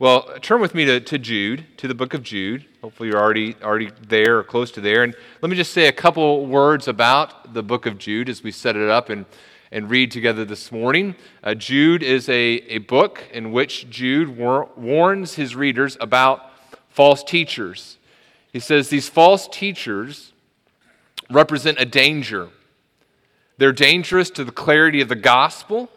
Well, turn with me to, to Jude, to the book of Jude. Hopefully, you're already, already there or close to there. And let me just say a couple words about the book of Jude as we set it up and, and read together this morning. Uh, Jude is a, a book in which Jude war- warns his readers about false teachers. He says these false teachers represent a danger. They're dangerous to the clarity of the gospel,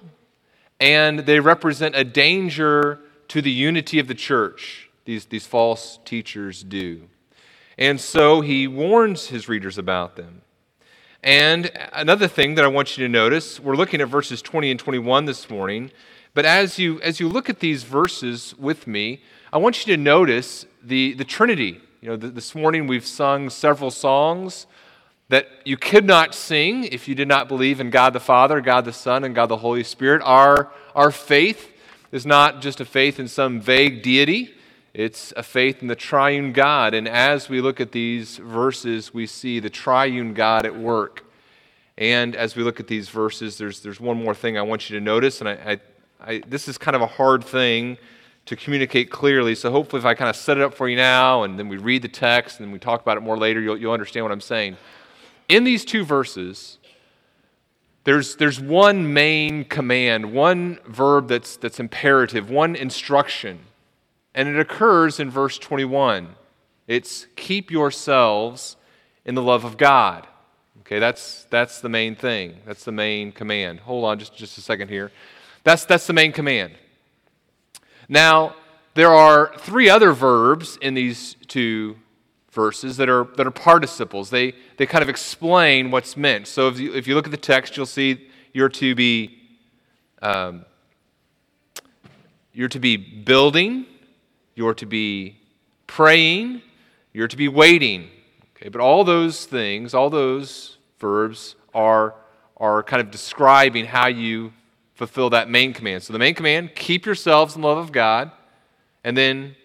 and they represent a danger to the unity of the church, these, these false teachers do. And so he warns his readers about them. And another thing that I want you to notice, we're looking at verses 20 and 21 this morning, but as you, as you look at these verses with me, I want you to notice the, the Trinity. You know, this morning we've sung several songs that you could not sing if you did not believe in God the Father, God the Son, and God the Holy Spirit. Our, our faith is not just a faith in some vague deity, it's a faith in the triune God. And as we look at these verses, we see the triune God at work. And as we look at these verses, there's, there's one more thing I want you to notice, and I, I, I, this is kind of a hard thing to communicate clearly. So hopefully, if I kind of set it up for you now, and then we read the text, and then we talk about it more later, you'll, you'll understand what I'm saying. In these two verses, there's, there's one main command, one verb that's, that's imperative, one instruction, and it occurs in verse 21. It's keep yourselves in the love of God. Okay, that's, that's the main thing. That's the main command. Hold on just, just a second here. That's, that's the main command. Now, there are three other verbs in these two verses that are, that are participles. They, they kind of explain what's meant. So if you, if you look at the text, you'll see you're to be um, you're to be building, you're to be praying, you're to be waiting. Okay, but all those things, all those verbs are, are kind of describing how you fulfill that main command. So the main command, keep yourselves in the love of God, and then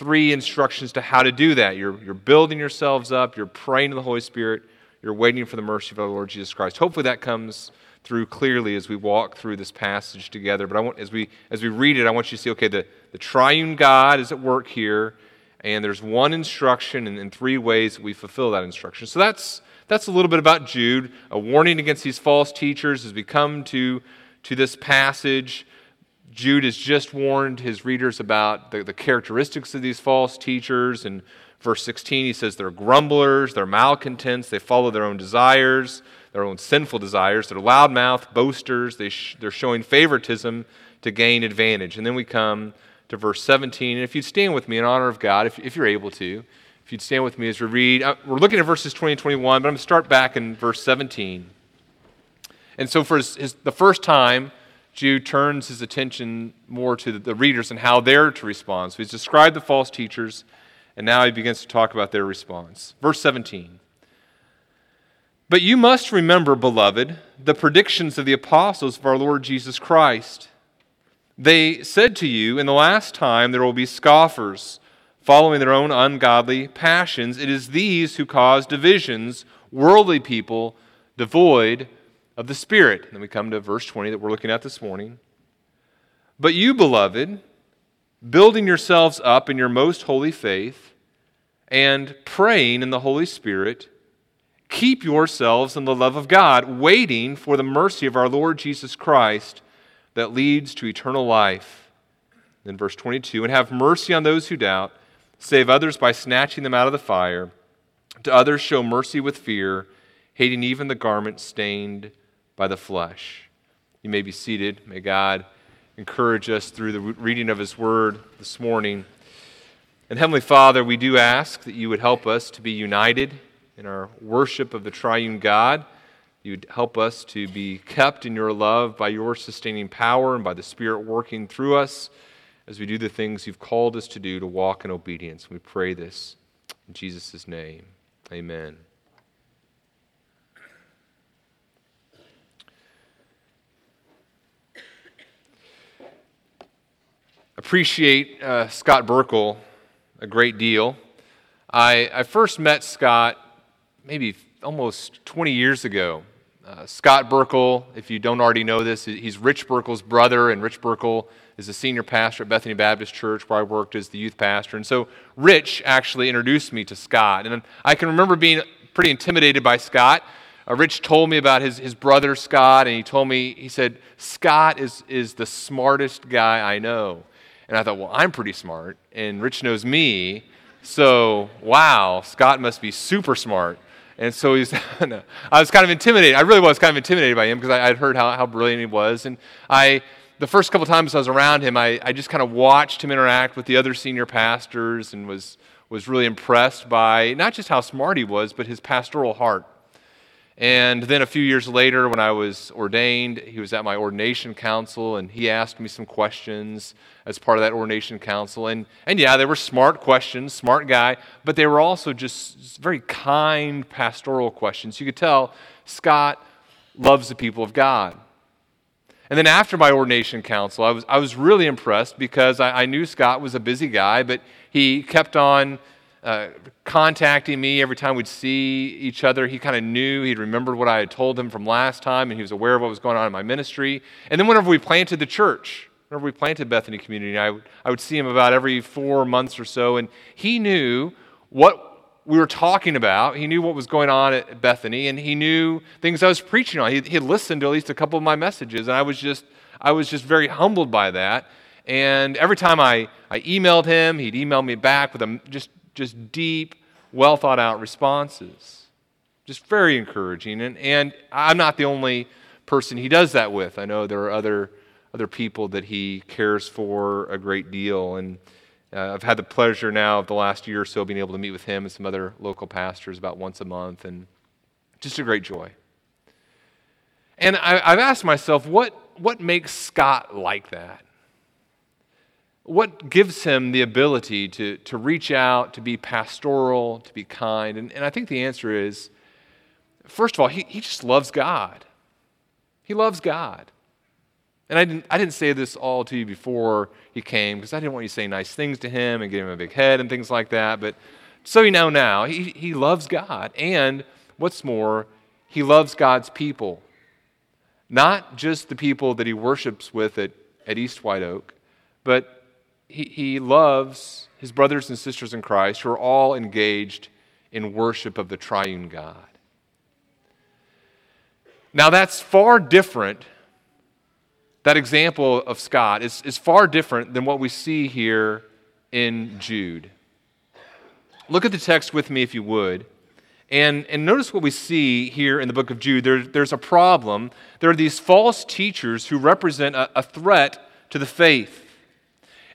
three instructions to how to do that. You're, you're building yourselves up, you're praying to the Holy Spirit, you're waiting for the mercy of our Lord Jesus Christ. Hopefully that comes through clearly as we walk through this passage together. But I want, as we, as we read it, I want you to see okay, the, the triune God is at work here, and there's one instruction and, in three ways that we fulfill that instruction. So that's, that's a little bit about Jude, a warning against these false teachers as we come to, to this passage. Jude has just warned his readers about the, the characteristics of these false teachers. In verse 16, he says they're grumblers, they're malcontents, they follow their own desires, their own sinful desires, they're loudmouth, boasters, they sh- they're showing favoritism to gain advantage. And then we come to verse 17. And if you'd stand with me in honor of God, if, if you're able to, if you'd stand with me as we read, uh, we're looking at verses 20 and 21, but I'm going to start back in verse 17. And so, for his, his, the first time, Jude turns his attention more to the readers and how they're to respond. So he's described the false teachers, and now he begins to talk about their response. Verse 17. But you must remember, beloved, the predictions of the apostles of our Lord Jesus Christ. They said to you, In the last time there will be scoffers, following their own ungodly passions. It is these who cause divisions, worldly people, devoid of the Spirit. And then we come to verse 20 that we're looking at this morning. But you, beloved, building yourselves up in your most holy faith and praying in the Holy Spirit, keep yourselves in the love of God, waiting for the mercy of our Lord Jesus Christ that leads to eternal life. Then, verse 22 and have mercy on those who doubt, save others by snatching them out of the fire. To others, show mercy with fear, hating even the garment stained by the flesh. You may be seated. May God encourage us through the reading of His Word this morning. And Heavenly Father, we do ask that you would help us to be united in our worship of the triune God. You'd help us to be kept in your love by your sustaining power and by the Spirit working through us as we do the things you've called us to do to walk in obedience. We pray this in Jesus' name. Amen. Appreciate uh, Scott Burkle a great deal. I, I, first met Scott maybe almost 20 years ago. Uh, Scott Burkle, if you don't already know this, he's Rich Burkle's brother, and Rich Burkle is a senior pastor at Bethany Baptist Church where I worked as the youth pastor. And so Rich actually introduced me to Scott. And I can remember being pretty intimidated by Scott. Uh, Rich told me about his, his brother Scott, and he told me, he said, Scott is, is the smartest guy I know. And I thought, well, I'm pretty smart, and Rich knows me. So, wow, Scott must be super smart. And so he's, no, I was kind of intimidated. I really was kind of intimidated by him because I, would heard how, how brilliant he was. And I, the first couple times I was around him, I, I just kind of watched him interact with the other senior pastors and was, was really impressed by not just how smart he was, but his pastoral heart. And then a few years later, when I was ordained, he was at my ordination council and he asked me some questions as part of that ordination council. And, and yeah, they were smart questions, smart guy, but they were also just very kind pastoral questions. You could tell Scott loves the people of God. And then after my ordination council, I was, I was really impressed because I, I knew Scott was a busy guy, but he kept on uh, contacting me every time we'd see each other. He kind of knew, he'd remembered what I had told him from last time, and he was aware of what was going on in my ministry. And then whenever we planted the church, whenever we planted Bethany Community, I, I would see him about every four months or so, and he knew what we were talking about. He knew what was going on at Bethany, and he knew things I was preaching on. He, he listened to at least a couple of my messages, and I was just, I was just very humbled by that. And every time I, I emailed him, he'd email me back with a, just just deep, well thought out responses. Just very encouraging. And, and I'm not the only person he does that with. I know there are other, other people that he cares for a great deal. And uh, I've had the pleasure now of the last year or so being able to meet with him and some other local pastors about once a month. And just a great joy. And I, I've asked myself, what, what makes Scott like that? What gives him the ability to, to reach out, to be pastoral, to be kind? And, and I think the answer is first of all, he, he just loves God. He loves God. And I didn't, I didn't say this all to you before he came because I didn't want you to say nice things to him and give him a big head and things like that. But so you know now, he, he loves God. And what's more, he loves God's people. Not just the people that he worships with at, at East White Oak, but he, he loves his brothers and sisters in Christ who are all engaged in worship of the triune God. Now, that's far different. That example of Scott is, is far different than what we see here in Jude. Look at the text with me, if you would. And, and notice what we see here in the book of Jude. There, there's a problem. There are these false teachers who represent a, a threat to the faith.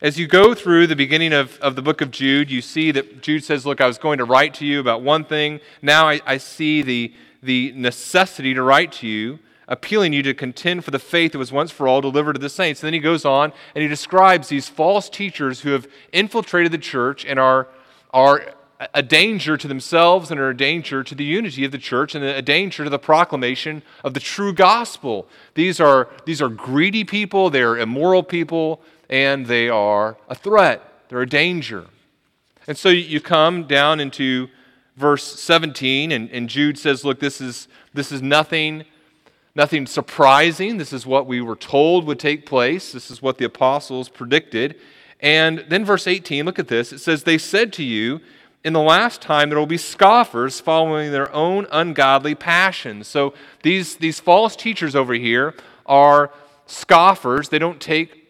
As you go through the beginning of, of the book of Jude, you see that Jude says, Look, I was going to write to you about one thing. Now I, I see the, the necessity to write to you, appealing you to contend for the faith that was once for all delivered to the saints. And then he goes on and he describes these false teachers who have infiltrated the church and are, are a danger to themselves and are a danger to the unity of the church and a danger to the proclamation of the true gospel. These are, these are greedy people, they are immoral people, and they are a threat, they're a danger. And so you come down into verse 17, and, and Jude says, Look, this is, this is nothing, nothing surprising. This is what we were told would take place. This is what the apostles predicted. And then verse 18, look at this. It says, They said to you, in the last time there will be scoffers following their own ungodly passions. So these, these false teachers over here are scoffers. They don't take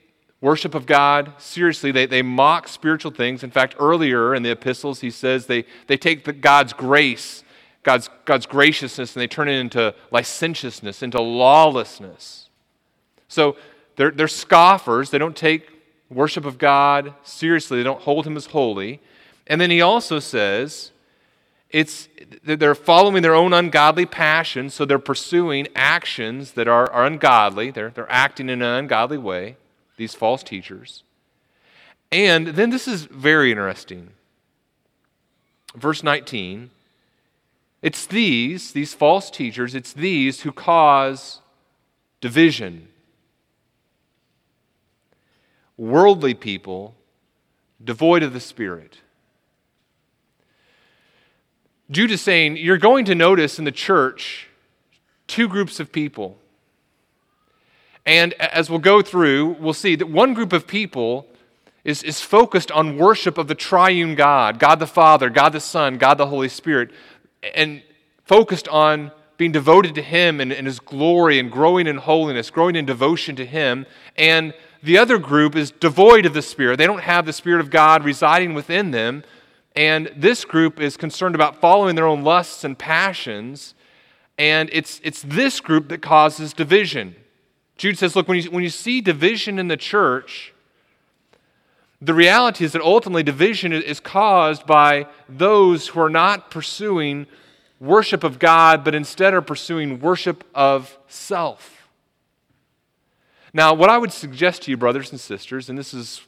worship of God seriously. They, they mock spiritual things. In fact, earlier in the epistles, he says they, they take the, God's grace, God's, God's graciousness, and they turn it into licentiousness, into lawlessness. So they're, they're scoffers. They don't take worship of God seriously, they don't hold him as holy. And then he also says, it's, they're following their own ungodly passions, so they're pursuing actions that are, are ungodly. They're, they're acting in an ungodly way these false teachers. And then this is very interesting. Verse 19 it's these, these false teachers, it's these who cause division. Worldly people devoid of the Spirit. Jude is saying, You're going to notice in the church two groups of people. And as we'll go through, we'll see that one group of people is, is focused on worship of the triune God God the Father, God the Son, God the Holy Spirit, and focused on being devoted to Him and, and His glory and growing in holiness, growing in devotion to Him. And the other group is devoid of the Spirit. They don't have the Spirit of God residing within them. And this group is concerned about following their own lusts and passions. And it's, it's this group that causes division. Jude says, look, when you, when you see division in the church, the reality is that ultimately division is caused by those who are not pursuing worship of God, but instead are pursuing worship of self. Now, what I would suggest to you, brothers and sisters, and this is,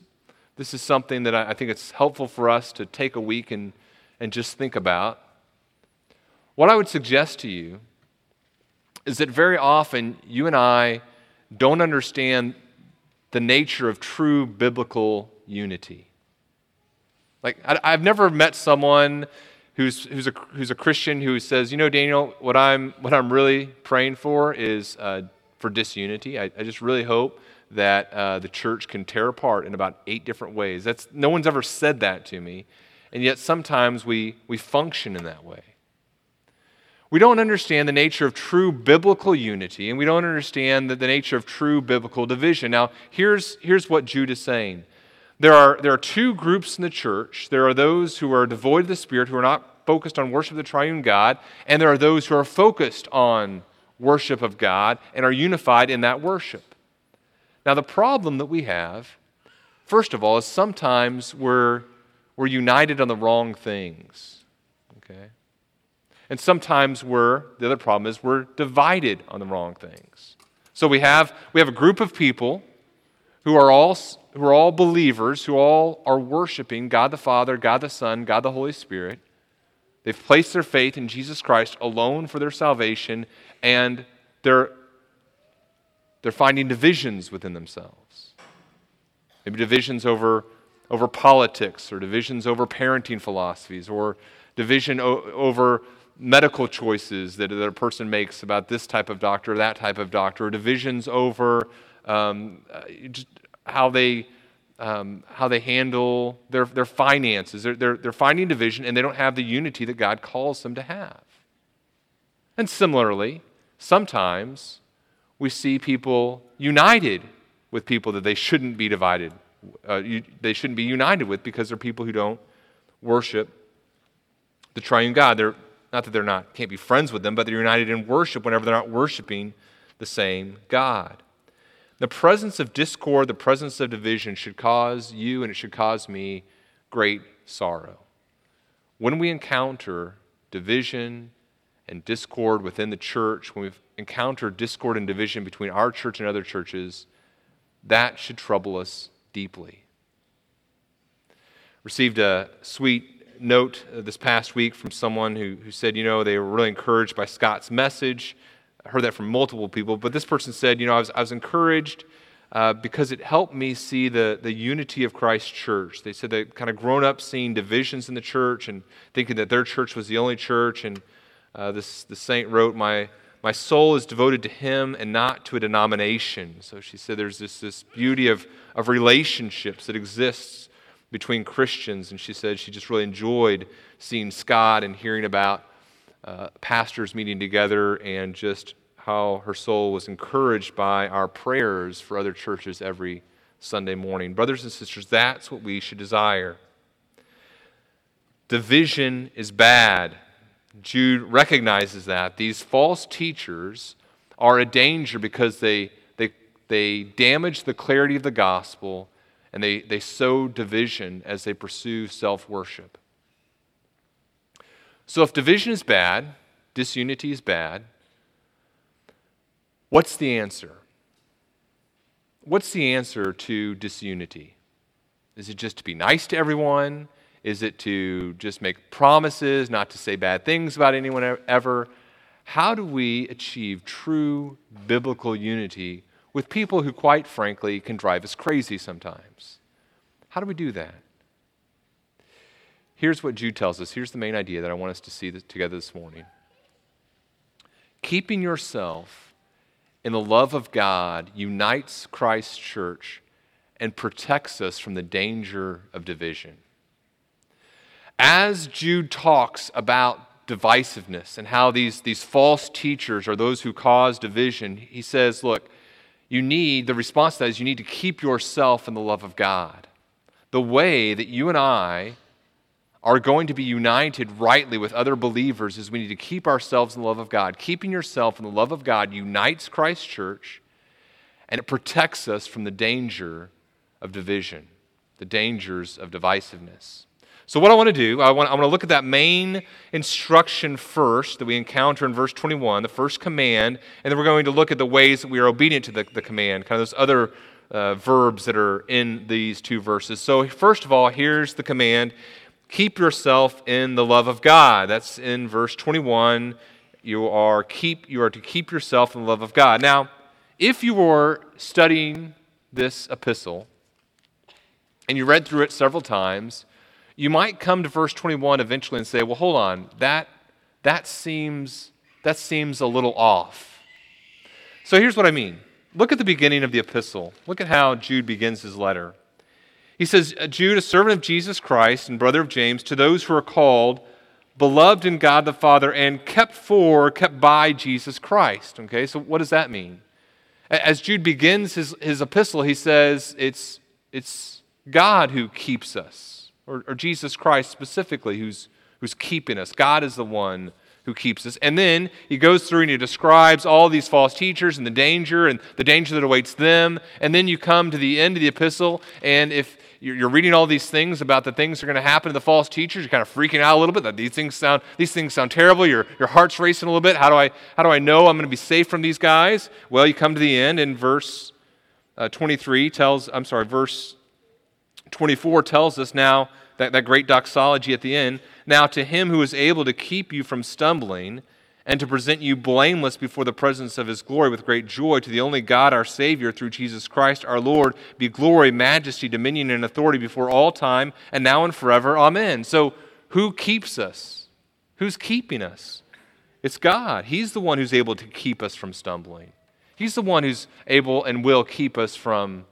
this is something that I, I think it's helpful for us to take a week and, and just think about. What I would suggest to you is that very often you and I don't understand the nature of true biblical unity. Like, I, have never met someone who's, who's, a, who's a Christian who says, you know, Daniel, what I'm, what I'm really praying for is uh, for disunity. I, I, just really hope that uh, the church can tear apart in about eight different ways. That's, no one's ever said that to me, and yet sometimes we, we function in that way. We don't understand the nature of true biblical unity, and we don't understand the, the nature of true biblical division. Now, here's, here's what Jude is saying there are, there are two groups in the church. There are those who are devoid of the Spirit, who are not focused on worship of the triune God, and there are those who are focused on worship of God and are unified in that worship. Now, the problem that we have, first of all, is sometimes we're, we're united on the wrong things. Okay? And sometimes we're, the other problem is we're divided on the wrong things. So we have, we have a group of people who are all who are all believers, who all are worshiping God the Father, God the Son, God the Holy Spirit. They've placed their faith in Jesus Christ alone for their salvation, and they're, they're finding divisions within themselves. Maybe divisions over, over politics, or divisions over parenting philosophies, or division o- over medical choices that, that a person makes about this type of doctor or that type of doctor, divisions over um, uh, how they um, how they handle their, their finances. They're, they're, they're finding division and they don't have the unity that God calls them to have. And similarly, sometimes we see people united with people that they shouldn't be divided. Uh, you, they shouldn't be united with because they're people who don't worship the triune God. They're not that they're not can't be friends with them, but they're united in worship whenever they're not worshiping the same God. The presence of discord, the presence of division should cause you and it should cause me great sorrow. When we encounter division and discord within the church, when we've encountered discord and division between our church and other churches, that should trouble us deeply. Received a sweet note this past week from someone who, who said, you know, they were really encouraged by Scott's message I heard that from multiple people, but this person said, you know, I was, I was encouraged uh, because it helped me see the, the unity of Christ's church. They said they'd kind of grown up seeing divisions in the church and thinking that their church was the only church. And uh, this the saint wrote, my, my soul is devoted to him and not to a denomination. So she said there's this, this beauty of, of relationships that exists between Christians. And she said she just really enjoyed seeing Scott and hearing about uh, pastors meeting together and just how her soul was encouraged by our prayers for other churches every Sunday morning. Brothers and sisters, that's what we should desire. Division is bad. Jude recognizes that. These false teachers are a danger because they, they, they damage the clarity of the gospel and they, they sow division as they pursue self worship. So if division is bad, disunity is bad, what's the answer? What's the answer to disunity? Is it just to be nice to everyone? Is it to just make promises, not to say bad things about anyone ever? How do we achieve true biblical unity with people who, quite frankly, can drive us crazy sometimes? How do we do that? Here's what Jude tells us. Here's the main idea that I want us to see together this morning. keeping yourself in the love of God unites Christ's church and protects us from the danger of division. As Jude talks about divisiveness and how these, these false teachers are those who cause division, he says, look, you need, the response to that is you need to keep yourself in the love of God. The way that you and I are going to be united rightly with other believers is we need to keep ourselves in the love of God. Keeping yourself in the love of God unites Christ's church and it protects us from the danger of division, the dangers of divisiveness. So, what I want to do, I want, I want to look at that main instruction first that we encounter in verse 21, the first command, and then we're going to look at the ways that we are obedient to the, the command, kind of those other uh, verbs that are in these two verses. So, first of all, here's the command keep yourself in the love of God. That's in verse 21. You are, keep, you are to keep yourself in the love of God. Now, if you were studying this epistle and you read through it several times, you might come to verse 21 eventually and say, well, hold on, that, that, seems, that seems a little off. So here's what I mean. Look at the beginning of the epistle. Look at how Jude begins his letter. He says, uh, Jude, a servant of Jesus Christ and brother of James, to those who are called, beloved in God the Father, and kept for, kept by Jesus Christ. Okay, so what does that mean? As Jude begins his, his epistle, he says, it's, it's God who keeps us, or, or Jesus Christ specifically who's, who's keeping us. God is the one who keeps us. And then he goes through and he describes all these false teachers and the danger and the danger that awaits them. And then you come to the end of the epistle, and if you're reading all these things about the things that are going to happen to the false teachers. You're kind of freaking out a little bit that these things sound these things sound terrible. Your your heart's racing a little bit. How do I how do I know I'm going to be safe from these guys? Well, you come to the end, and verse uh, 23 tells. I'm sorry, verse 24 tells us now that that great doxology at the end. Now to him who is able to keep you from stumbling and to present you blameless before the presence of his glory with great joy to the only God our Savior through Jesus Christ our Lord be glory, majesty, dominion, and authority before all time and now and forever. Amen. So, who keeps us? Who's keeping us? It's God. He's the one who's able to keep us from stumbling. He's the one who's able and will keep us from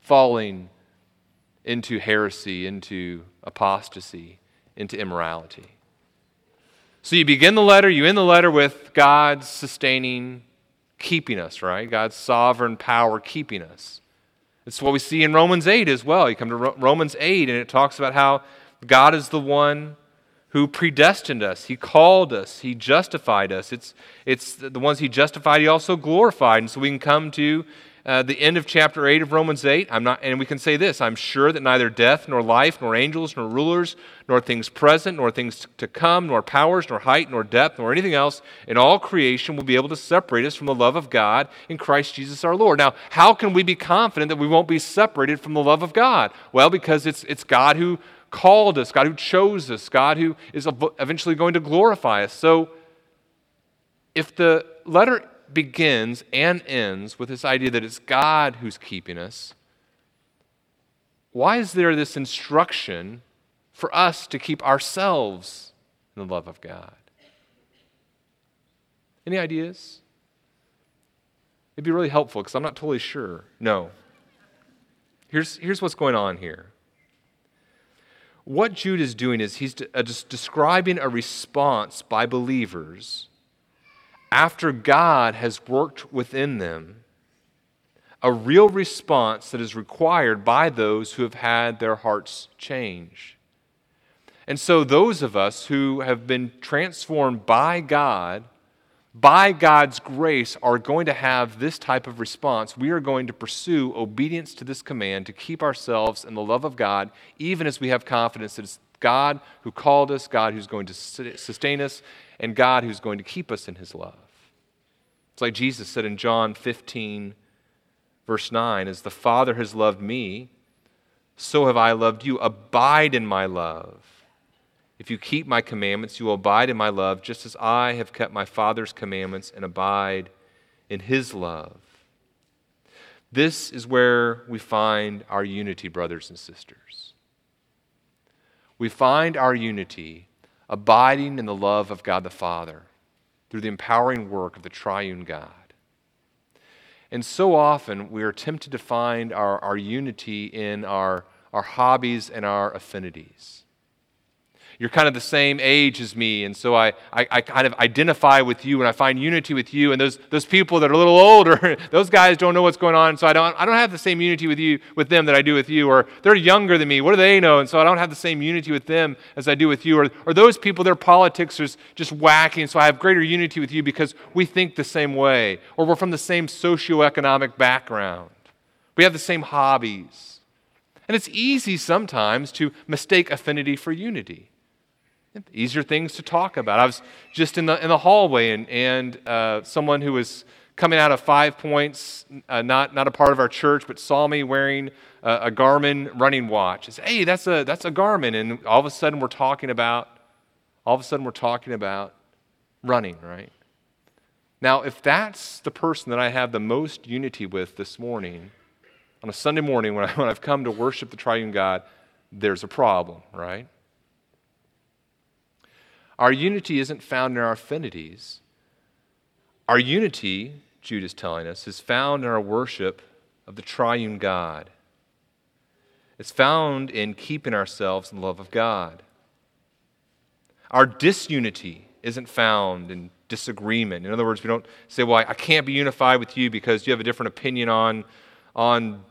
falling into heresy, into apostasy, into immorality. So you begin the letter, you end the letter with God's sustaining, keeping us, right? God's sovereign power keeping us. It's what we see in Romans 8 as well. You come to Romans 8 and it talks about how God is the one who predestined us. He called us. He justified us. It's, it's the ones He justified, He also glorified. And so we can come to uh, the end of chapter 8 of Romans 8, I'm not, and we can say this I'm sure that neither death, nor life, nor angels, nor rulers, nor things present, nor things to come, nor powers, nor height, nor depth, nor anything else in all creation will be able to separate us from the love of God in Christ Jesus our Lord. Now, how can we be confident that we won't be separated from the love of God? Well, because it's, it's God who called us, God who chose us, God who is eventually going to glorify us. So, if the letter begins and ends with this idea that it's God who's keeping us, why is there this instruction for us to keep ourselves in the love of God? Any ideas? It'd be really helpful because I'm not totally sure. No. Here's, here's what's going on here. What Jude is doing is he's de- uh, describing a response by believers after God has worked within them, a real response that is required by those who have had their hearts change. And so, those of us who have been transformed by God, by God's grace, are going to have this type of response. We are going to pursue obedience to this command to keep ourselves in the love of God, even as we have confidence that it's God who called us, God who's going to sustain us, and God who's going to keep us in his love. It's like Jesus said in John 15, verse 9 As the Father has loved me, so have I loved you. Abide in my love. If you keep my commandments, you will abide in my love, just as I have kept my Father's commandments and abide in his love. This is where we find our unity, brothers and sisters. We find our unity abiding in the love of God the Father through the empowering work of the triune God. And so often we are tempted to find our, our unity in our, our hobbies and our affinities you're kind of the same age as me, and so I, I, I, kind of identify with you and I find unity with you. And those, those people that are a little older, those guys don't know what's going on, so I don't, I don't have the same unity with you with them that I do with you. Or they're younger than me, what do they know? And so I don't have the same unity with them as I do with you. Or, or those people, their politics is just wacky, and so I have greater unity with you because we think the same way, or we're from the same socioeconomic background. We have the same hobbies. And it's easy sometimes to mistake affinity for unity. Easier things to talk about. I was just in the, in the hallway, and, and uh, someone who was coming out of Five Points, uh, not, not a part of our church, but saw me wearing a, a Garmin running watch. He said, hey, that's a, that's a Garmin. And all of a sudden, we're talking about, all of a sudden, we're talking about running, right? Now, if that's the person that I have the most unity with this morning, on a Sunday morning when, I, when I've come to worship the triune God, there's a problem, right? Our unity isn't found in our affinities. Our unity, Jude is telling us, is found in our worship of the triune God. It's found in keeping ourselves in the love of God. Our disunity isn't found in disagreement. In other words, we don't say, well, I can't be unified with you because you have a different opinion on, on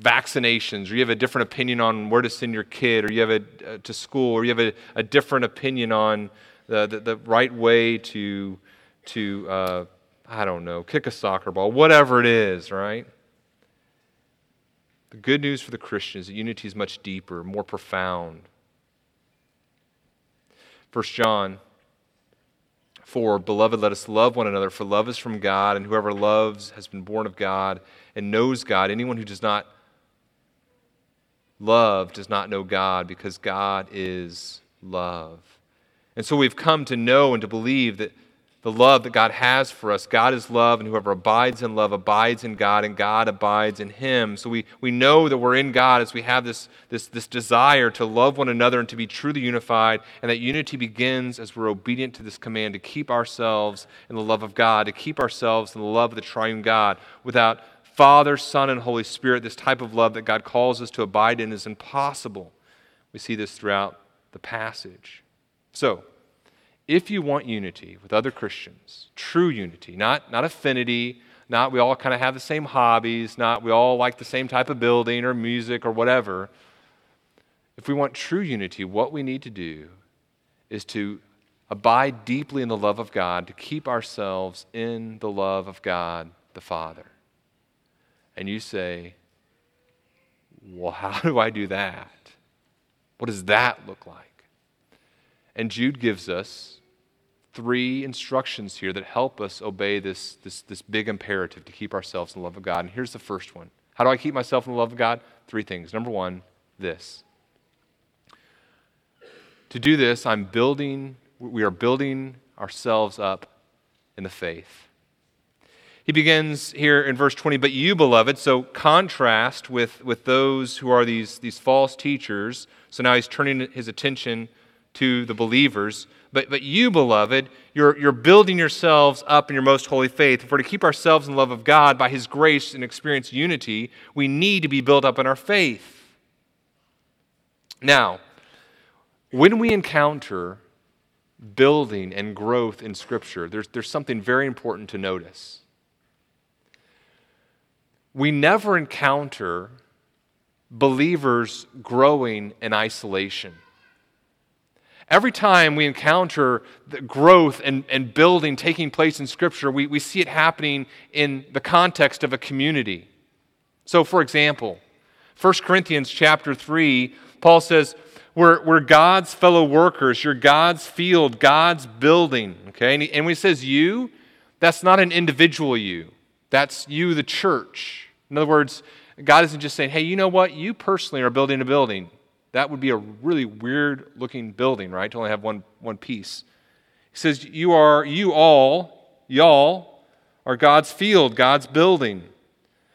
vaccinations, or you have a different opinion on where to send your kid, or you have a, uh, to school, or you have a, a different opinion on the, the, the, right way to, to uh, I don't know, kick a soccer ball, whatever it is, right? The good news for the Christian is that unity is much deeper, more profound. 1 John 4 Beloved, let us love one another, for love is from God, and whoever loves has been born of God and knows God. Anyone who does not Love does not know God because God is love. And so we've come to know and to believe that the love that God has for us, God is love, and whoever abides in love abides in God, and God abides in him. So we, we know that we're in God as we have this, this, this desire to love one another and to be truly unified, and that unity begins as we're obedient to this command to keep ourselves in the love of God, to keep ourselves in the love of the triune God without Father, Son, and Holy Spirit, this type of love that God calls us to abide in is impossible. We see this throughout the passage. So, if you want unity with other Christians, true unity, not, not affinity, not we all kind of have the same hobbies, not we all like the same type of building or music or whatever. If we want true unity, what we need to do is to abide deeply in the love of God, to keep ourselves in the love of God the Father and you say, Well, how do I do that? What does that look like? And Jude gives us three instructions here that help us obey this, this, this big imperative to keep ourselves in the love of God. And here's the first one How do I keep myself in the love of God? Three things. Number one, this. To do this, I'm building, we are building ourselves up in the faith. He begins here in verse 20, but you, beloved, so contrast with, with those who are these, these false teachers. So now he's turning his attention to the believers. But, but you, beloved, you're, you're building yourselves up in your most holy faith. If we're to keep ourselves in the love of God by his grace and experience unity, we need to be built up in our faith. Now, when we encounter building and growth in Scripture, there's, there's something very important to notice we never encounter believers growing in isolation. Every time we encounter the growth and, and building taking place in Scripture, we, we see it happening in the context of a community. So, for example, 1 Corinthians chapter 3, Paul says, we're, we're God's fellow workers. You're God's field, God's building. Okay? And, he, and when he says you, that's not an individual you. That's you, the church. In other words, God isn't just saying, hey, you know what? You personally are building a building. That would be a really weird looking building, right? To only have one, one piece. He says, You are, you all, y'all, are God's field, God's building.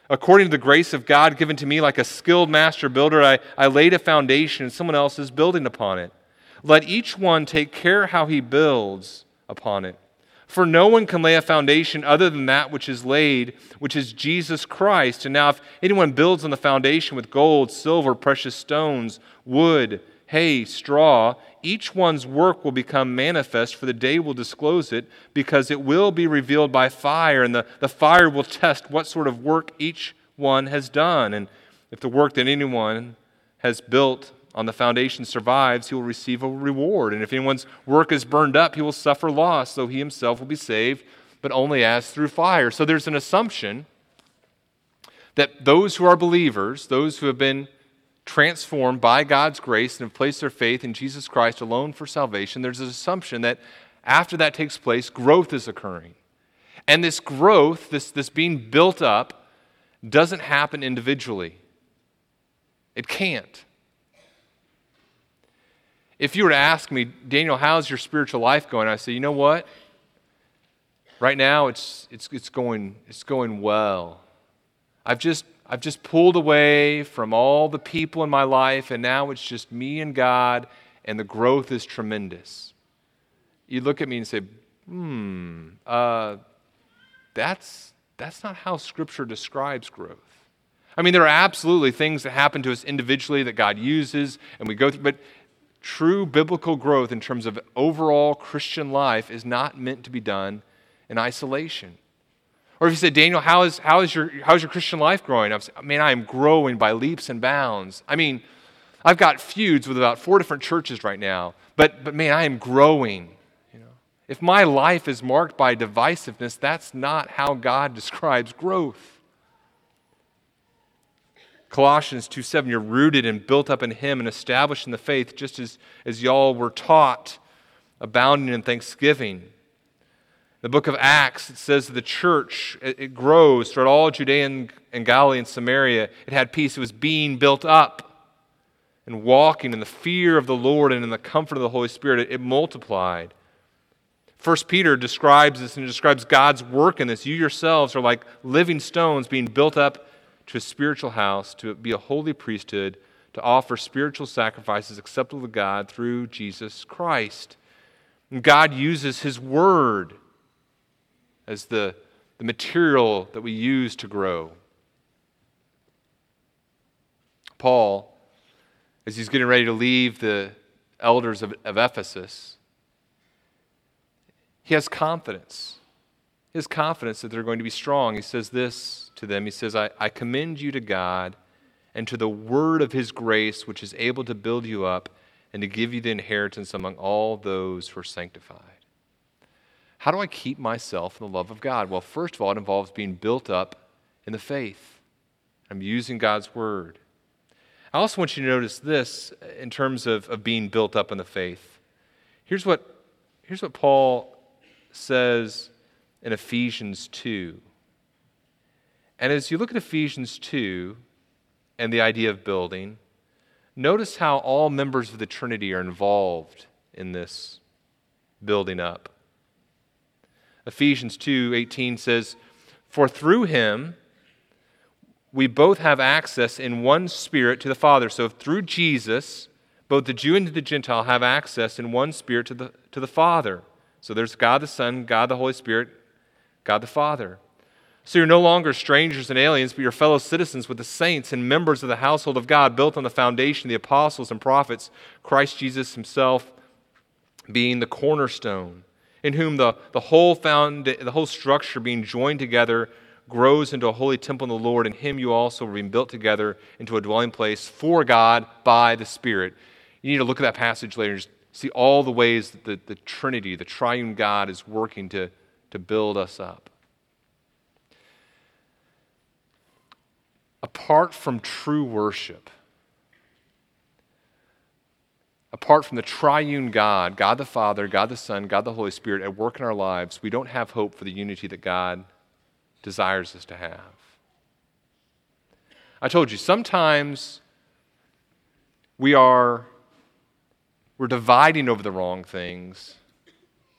According to the grace of God given to me, like a skilled master builder, I, I laid a foundation and someone else is building upon it. Let each one take care how he builds upon it. For no one can lay a foundation other than that which is laid, which is Jesus Christ. And now, if anyone builds on the foundation with gold, silver, precious stones, wood, hay, straw, each one's work will become manifest, for the day will disclose it, because it will be revealed by fire, and the, the fire will test what sort of work each one has done. And if the work that anyone has built on the foundation survives, he will receive a reward. And if anyone's work is burned up, he will suffer loss, though he himself will be saved, but only as through fire. So there's an assumption that those who are believers, those who have been transformed by God's grace and have placed their faith in Jesus Christ alone for salvation, there's an assumption that after that takes place, growth is occurring. And this growth, this, this being built up, doesn't happen individually. It can't. If you were to ask me, Daniel, how's your spiritual life going? I say, you know what? Right now, it's, it's, it's, going, it's going well. I've just, I've just pulled away from all the people in my life, and now it's just me and God, and the growth is tremendous. You look at me and say, hmm, uh, that's, that's not how Scripture describes growth. I mean, there are absolutely things that happen to us individually that God uses, and we go through, but true biblical growth in terms of overall Christian life is not meant to be done in isolation. Or if you say, Daniel, how is, how is, your, how is your Christian life growing? I mean, I am growing by leaps and bounds. I mean, I've got feuds with about four different churches right now, but, but man, I am growing. You know? If my life is marked by divisiveness, that's not how God describes growth. Colossians 2 7, you're rooted and built up in Him and established in the faith, just as, as y'all were taught, abounding in thanksgiving. The book of Acts, it says the church, it, it grows throughout all Judea and, and Galilee and Samaria. It had peace. It was being built up and walking in the fear of the Lord and in the comfort of the Holy Spirit. It, it multiplied. First Peter describes this and describes God's work in this. You yourselves are like living stones being built up to a spiritual house, to be a holy priesthood, to offer spiritual sacrifices acceptable to God through Jesus Christ. And God uses His Word as the, the material that we use to grow. Paul, as he's getting ready to leave the elders of, of Ephesus, he has confidence. His confidence that they're going to be strong. He says this to them. He says, I, I commend you to God and to the word of his grace, which is able to build you up and to give you the inheritance among all those who are sanctified. How do I keep myself in the love of God? Well, first of all, it involves being built up in the faith. I'm using God's word. I also want you to notice this in terms of, of being built up in the faith. Here's what, here's what Paul says in Ephesians 2. And as you look at Ephesians 2 and the idea of building, notice how all members of the Trinity are involved in this building up. Ephesians 2:18 says, "For through him we both have access in one spirit to the Father." So through Jesus, both the Jew and the Gentile have access in one spirit to the, to the Father. So there's God the Son, God the Holy Spirit, God the Father. So you're no longer strangers and aliens, but you're fellow citizens with the saints and members of the household of God, built on the foundation of the apostles and prophets, Christ Jesus himself being the cornerstone, in whom the, the, whole, found, the whole structure being joined together grows into a holy temple in the Lord. In him you also are being built together into a dwelling place for God by the Spirit. You need to look at that passage later and just see all the ways that the, the Trinity, the triune God, is working to, to build us up. Apart from true worship, apart from the triune God, God the Father, God the Son, God the Holy Spirit at work in our lives, we don't have hope for the unity that God desires us to have. I told you, sometimes we are we're dividing over the wrong things.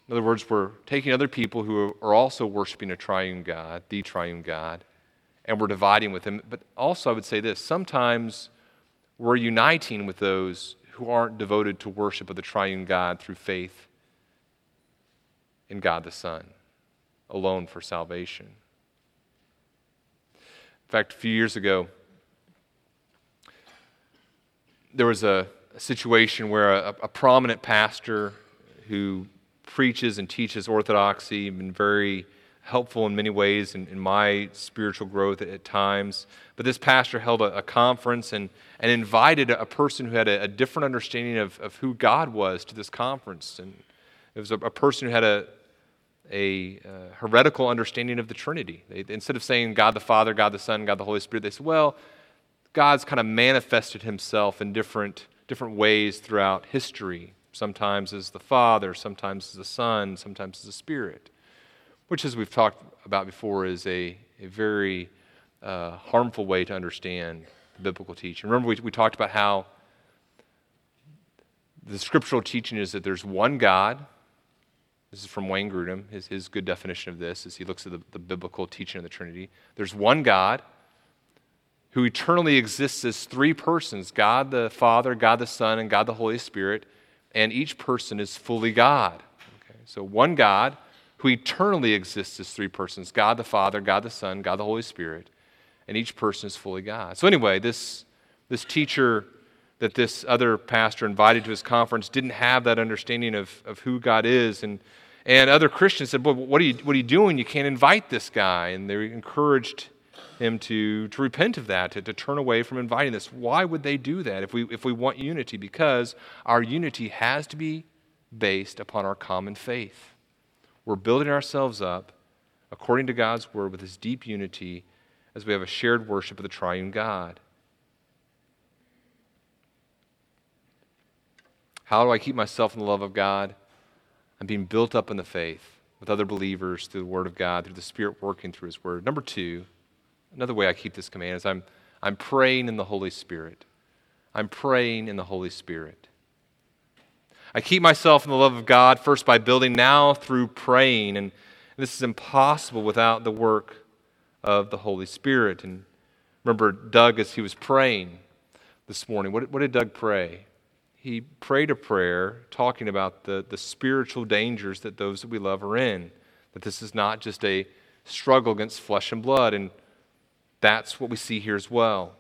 In other words, we're taking other people who are also worshiping a triune God, the triune God, and we're dividing with them. But also, I would say this sometimes we're uniting with those who aren't devoted to worship of the triune God through faith in God the Son. alone for salvation. In fact, a few years ago, there was a, a situation where a, a, prominent pastor who preaches and teaches orthodoxy, been very helpful in many ways in, in my spiritual growth at, at, times. But this pastor held a, a conference and, and invited a, person who had a, a, different understanding of, of who God was to this conference. And it was a, person who had a, a uh, heretical understanding of the Trinity. They, instead of saying God the Father, God the Son, God the Holy Spirit, they said, well, God's kind of manifested himself in different, different ways throughout history. Sometimes as the Father, sometimes as the Son, sometimes as the Spirit which, as we've talked about before, is a, a very uh, harmful way to understand biblical teaching. Remember, we, we talked about how the scriptural teaching is that there's one God. This is from Wayne Grudem. His, his good definition of this is he looks at the, the biblical teaching of the Trinity. There's one God who eternally exists as three persons God the Father, God the Son, and God the Holy Spirit, and each person is fully God. Okay? So, one God who eternally exists as three persons God the Father, God the Son, God the Holy Spirit, and each person is fully God. So, anyway, this, this teacher that this other pastor invited to his conference didn't have that understanding of, of who God is. And, and other Christians said, Well, what are, you, what are you doing? You can't invite this guy. And they encouraged him to, to repent of that, to, to turn away from inviting this. Why would they do that if we, if we want unity? Because our unity has to be based upon our common faith. We're building ourselves up according to God's word with this deep unity as we have a shared worship of the triune God. How do I keep myself in the love of God? I'm being built up in the faith with other believers through the Word of God, through the Spirit working through His Word. Number two, another way I keep this command is I'm, I'm praying in the Holy Spirit. I'm praying in the Holy Spirit. I keep myself in the love of God first by building, now through praying. And this is impossible without the work of the Holy Spirit. And remember, Doug, as he was praying this morning, what, what did Doug pray? He prayed a prayer talking about the, the spiritual dangers that those that we love are in, that this is not just a struggle against flesh and blood. And that's what we see here as well.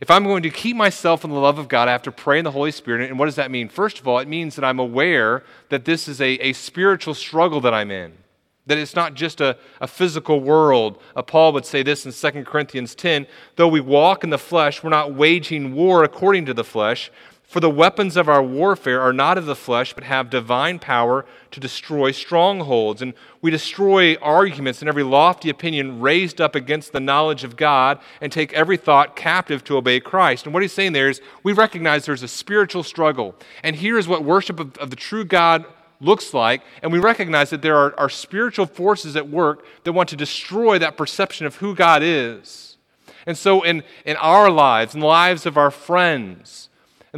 If I'm going to keep myself in the love of God, I have to pray in the Holy Spirit. And what does that mean? First of all, it means that I'm aware that this is a, a spiritual struggle that I'm in, that it's not just a, a physical world. Uh, Paul would say this in 2 Corinthians 10 though we walk in the flesh, we're not waging war according to the flesh. For the weapons of our warfare are not of the flesh, but have divine power to destroy strongholds. And we destroy arguments and every lofty opinion raised up against the knowledge of God and take every thought captive to obey Christ. And what he's saying there is we recognize there's a spiritual struggle. And here is what worship of, of the true God looks like. And we recognize that there are, are spiritual forces at work that want to destroy that perception of who God is. And so, in, in our lives, in the lives of our friends,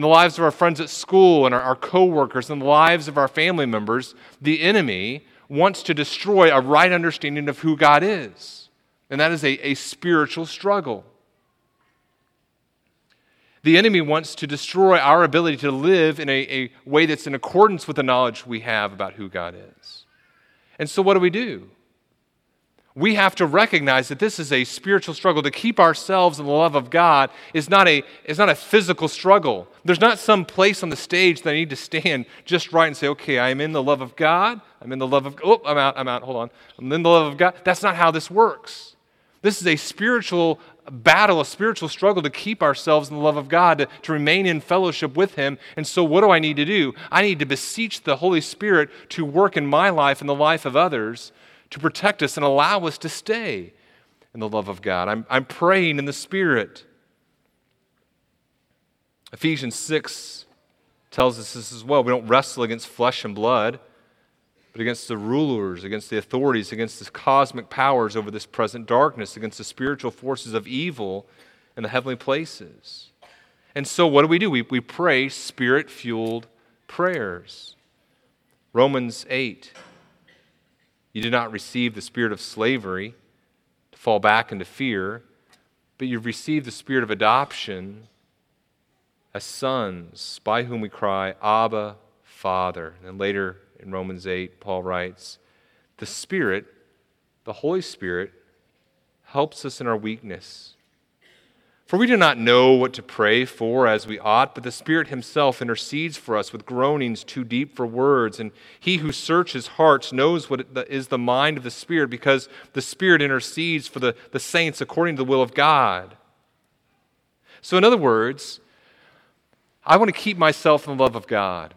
in the lives of our friends at school and our, our coworkers and the lives of our family members, the enemy wants to destroy a right understanding of who God is. And that is a, a spiritual struggle. The enemy wants to destroy our ability to live in a, a way that's in accordance with the knowledge we have about who God is. And so, what do we do? We have to recognize that this is a spiritual struggle. To keep ourselves in the love of God is not a, is not a physical struggle. There's not some place on the stage that I need to stand just right and say, okay, I'm in the love of God. I'm in the love of, oh, I'm out, I'm out, hold on. I'm in the love of God. That's not how this works. This is a spiritual battle, a spiritual struggle to keep ourselves in the love of God, to, to remain in fellowship with Him. And so, what do I need to do? I need to beseech the Holy Spirit to work in my life and the life of others to protect us and allow us to stay in the love of God. I'm, I'm praying in the Spirit. Ephesians 6 tells us this as well. We don't wrestle against flesh and blood, but against the rulers, against the authorities, against the cosmic powers over this present darkness, against the spiritual forces of evil in the heavenly places. And so, what do we do? We, we pray spirit fueled prayers. Romans 8 you did not receive the spirit of slavery to fall back into fear, but you've received the spirit of adoption as sons, by whom we cry, Abba, Father. And later in Romans 8, Paul writes, The Spirit the Holy Spirit helps us in our weakness. For we do not know what to pray for as we ought, but the Spirit Himself intercedes for us with groanings too deep for words. And He who searches hearts knows what is the mind of the Spirit, because the Spirit intercedes for the, the saints according to the will of God. So, in other words, I want to keep myself in the love of God.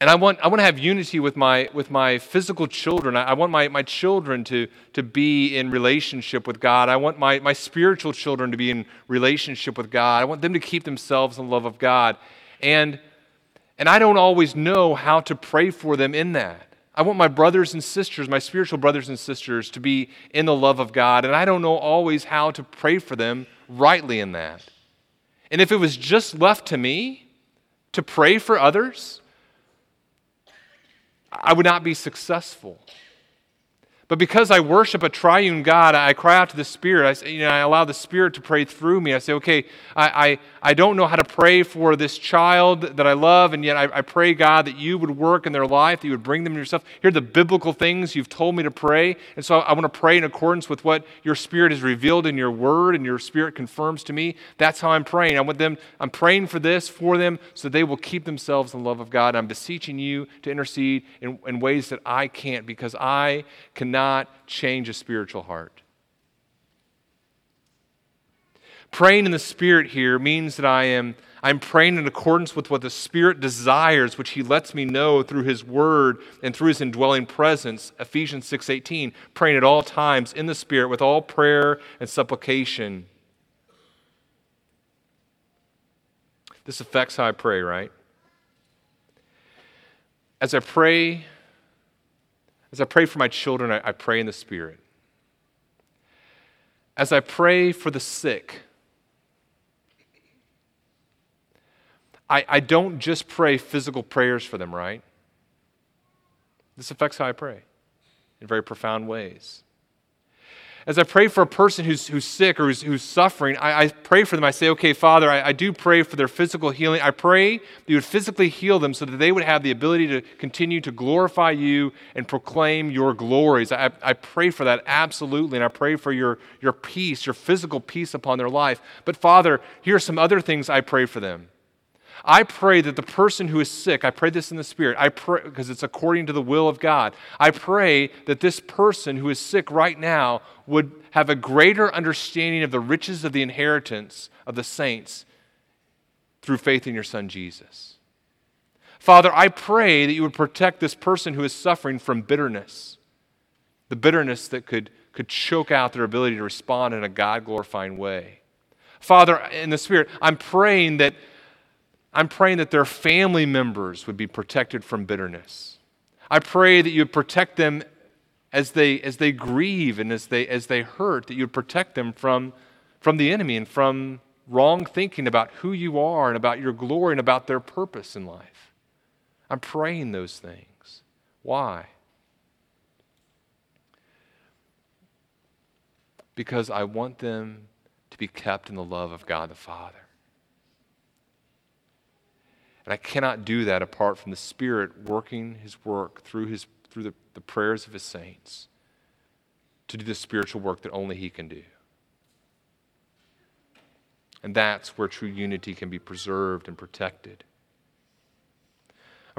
And I want, I want to have unity with my, with my physical children. I, I, want my, my children to, to be in relationship with God. I want my, my spiritual children to be in relationship with God. I want them to keep themselves in the love of God. And, and I don't always know how to pray for them in that. I want my brothers and sisters, my spiritual brothers and sisters, to be in the love of God. And I don't know always how to pray for them rightly in that. And if it was just left to me to pray for others, I would not be successful. But because I worship a triune God, I cry out to the Spirit. I, say, you know, I allow the Spirit to pray through me. I say, okay, I, I, I don't know how to pray for this child that I love, and yet I, I pray, God, that you would work in their life, that you would bring them to yourself. Here are the biblical things you've told me to pray. And so I want to pray in accordance with what your Spirit has revealed in your word and your Spirit confirms to me. That's how I'm praying. I want them, I'm praying for this for them so they will keep themselves in the love of God. I'm beseeching you to intercede in, in ways that I can't because I cannot not change a spiritual heart. Praying in the Spirit here means that I am I'm praying in accordance with what the Spirit desires, which He lets me know through His Word and through His indwelling presence. Ephesians 6:18, praying at all times in the Spirit with all prayer and supplication. This affects how I pray, right? As I pray as I pray for my children, I, I pray in the Spirit. As I pray for the sick, I, I don't just pray physical prayers for them, right? This affects how I pray in very profound ways. As I pray for a person who's, who's sick or who's, who's suffering, I, I, pray for them. I say, okay, Father, I, I do pray for their physical healing. I pray that you would physically heal them so that they would have the ability to continue to glorify you and proclaim your glories. I, I pray for that absolutely. And I pray for your, your peace, your physical peace upon their life. But Father, here are some other things I pray for them. I pray that the person who is sick, I pray this in the Spirit, I pray because it's according to the will of God. I pray that this person who is sick right now would have a greater understanding of the riches of the inheritance of the saints through faith in your Son Jesus. Father, I pray that you would protect this person who is suffering from bitterness, the bitterness that could, could choke out their ability to respond in a God glorifying way. Father, in the Spirit, I'm praying that I'm praying that their family members would be protected from bitterness. I pray that you would protect them as they, as they grieve and as they, as they hurt, that you would protect them from, from the enemy and from wrong thinking about who you are and about your glory and about their purpose in life. I'm praying those things. Why? Because I want them to be kept in the love of God the Father. And I cannot do that apart from the Spirit working His work through, his, through the, the prayers of His saints to do the spiritual work that only He can do. And that's where true unity can be preserved and protected.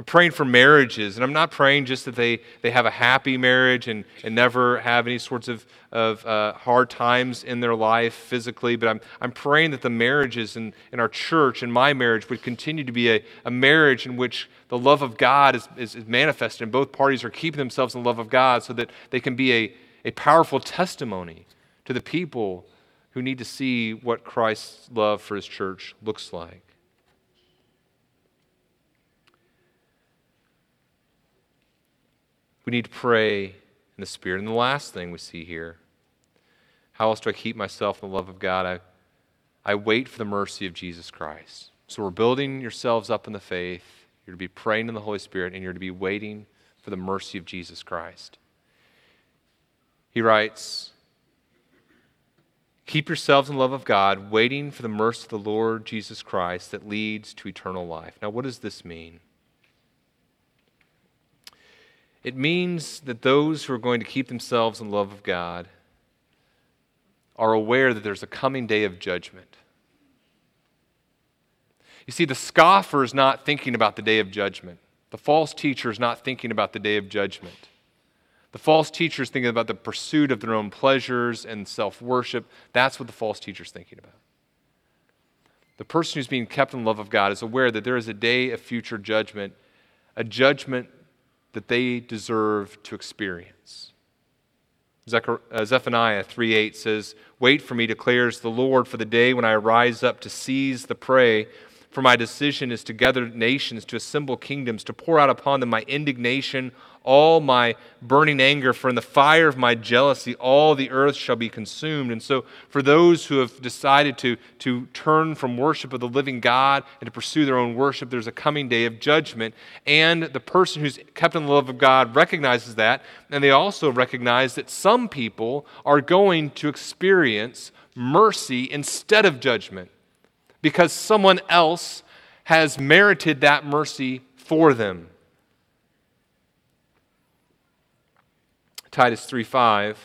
I'm praying for marriages, and I'm not praying just that they, they have a happy marriage and, and never have any sorts of, of uh, hard times in their life physically, but I'm, I'm praying that the marriages in, in our church and my marriage would continue to be a, a marriage in which the love of God is, is, is manifested, and both parties are keeping themselves in the love of God so that they can be a, a powerful testimony to the people who need to see what Christ's love for his church looks like. We need to pray in the Spirit. And the last thing we see here how else do I keep myself in the love of God? I, I wait for the mercy of Jesus Christ. So we're building yourselves up in the faith. You're to be praying in the Holy Spirit, and you're to be waiting for the mercy of Jesus Christ. He writes, Keep yourselves in the love of God, waiting for the mercy of the Lord Jesus Christ that leads to eternal life. Now, what does this mean? It means that those who are going to keep themselves in the love of God are aware that there's a coming day of judgment. You see, the scoffer is not thinking about the day of judgment. The false teacher is not thinking about the day of judgment. The false teacher is thinking about the pursuit of their own pleasures and self worship. That's what the false teacher is thinking about. The person who's being kept in the love of God is aware that there is a day of future judgment, a judgment that they deserve to experience. Uh, Zephaniah 3:8 says, "Wait for me declares the Lord for the day when I rise up to seize the prey for my decision is to gather nations, to assemble kingdoms, to pour out upon them my indignation, all my burning anger, for in the fire of my jealousy all the earth shall be consumed. And so, for those who have decided to, to turn from worship of the living God and to pursue their own worship, there's a coming day of judgment. And the person who's kept in the love of God recognizes that, and they also recognize that some people are going to experience mercy instead of judgment because someone else has merited that mercy for them. Titus 3:5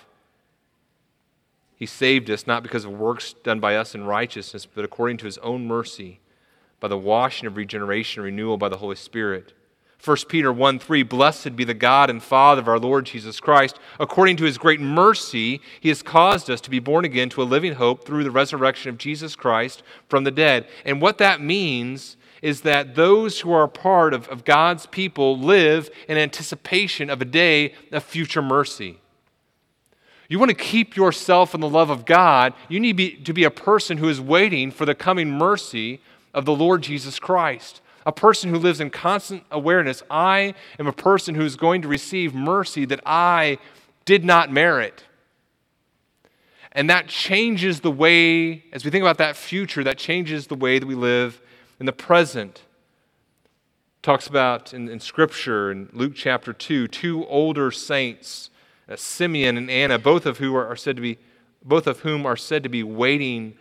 He saved us not because of works done by us in righteousness but according to his own mercy by the washing of regeneration and renewal by the Holy Spirit 1 Peter 1 3, Blessed be the God and Father of our Lord Jesus Christ. According to his great mercy, he has caused us to be born again to a living hope through the resurrection of Jesus Christ from the dead. And what that means is that those who are part of, of God's people live in anticipation of a day of future mercy. You want to keep yourself in the love of God, you need be, to be a person who is waiting for the coming mercy of the Lord Jesus Christ a person who lives in constant awareness I am a person who is going to receive mercy that I did not merit. And that changes the way, as we think about that future, that changes the way that we live in the present. Talks about in, in Scripture, in Luke chapter 2, two older saints, uh, Simeon and Anna, both of who are, are said to be both of whom are said to be waiting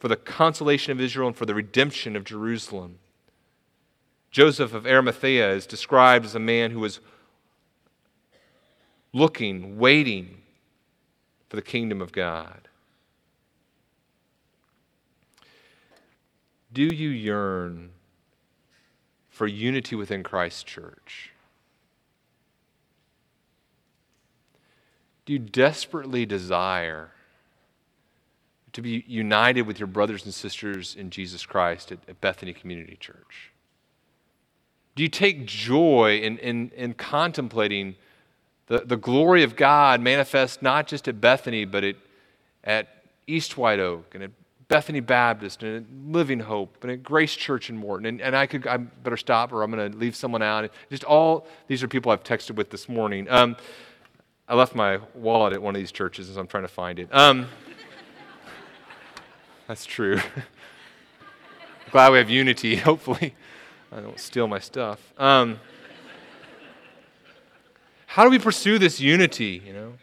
for the consolation of Israel and for the redemption of Jerusalem. Joseph of Arimathea is described as a man who was looking, waiting for the kingdom of God. Do you yearn for unity within Christ's church? Do you desperately desire to be united with your brothers and sisters in Jesus Christ at, at Bethany Community Church? Do you take joy in, in, in contemplating the, the glory of God manifest not just at Bethany, but at, at East White Oak and at Bethany Baptist and at Living Hope and at Grace Church in Morton. And, and I could, I better stop or I'm going to leave someone out. Just all, these are people I've texted with this morning. Um, I left my wallet at one of these churches as I'm trying to find it. Um, that's true. Glad we have unity, hopefully. I don't steal my stuff. Um, how do we pursue this unity, you know?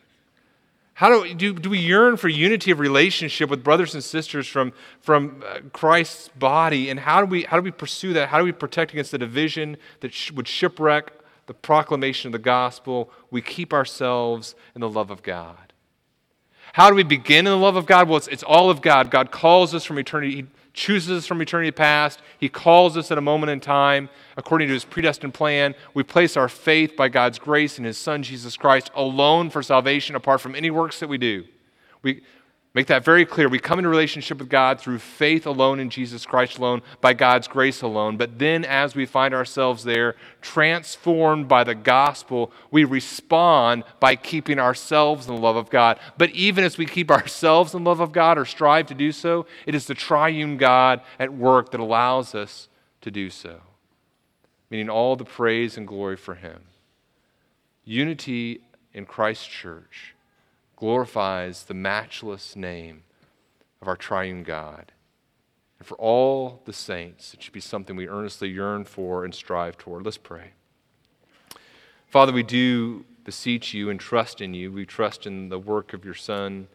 How do, do, do we yearn for unity of relationship with brothers and sisters from, from uh, Christ's body? And how do, we, how do we pursue that? How do we protect against the division that sh- would shipwreck the proclamation of the gospel? We keep ourselves in the love of God. How do we begin in the love of God? Well, it's, it's all of God. God calls us from eternity. He chooses us from eternity past. He calls us at a moment in time according to his predestined plan. We place our faith by God's grace in his Son, Jesus Christ, alone for salvation, apart from any works that we do. We, Make that very clear. We come into relationship with God through faith alone in Jesus Christ alone, by God's grace alone. But then, as we find ourselves there, transformed by the gospel, we respond by keeping ourselves in the love of God. But even as we keep ourselves in the love of God or strive to do so, it is the triune God at work that allows us to do so, meaning all the praise and glory for Him. Unity in Christ's church glorifies the matchless name of our triune God. And for all the saints, it should be something we earnestly yearn for and strive toward. Let's pray. Father, we do beseech you and trust in you. We trust in the work of your Son,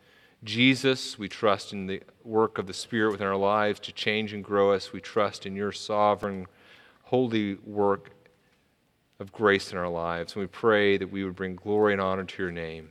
Jesus. We trust in the work of the Spirit within our lives to change and grow us. We trust in your sovereign, holy work of grace in our lives. And we pray that we would bring glory and honor to your name.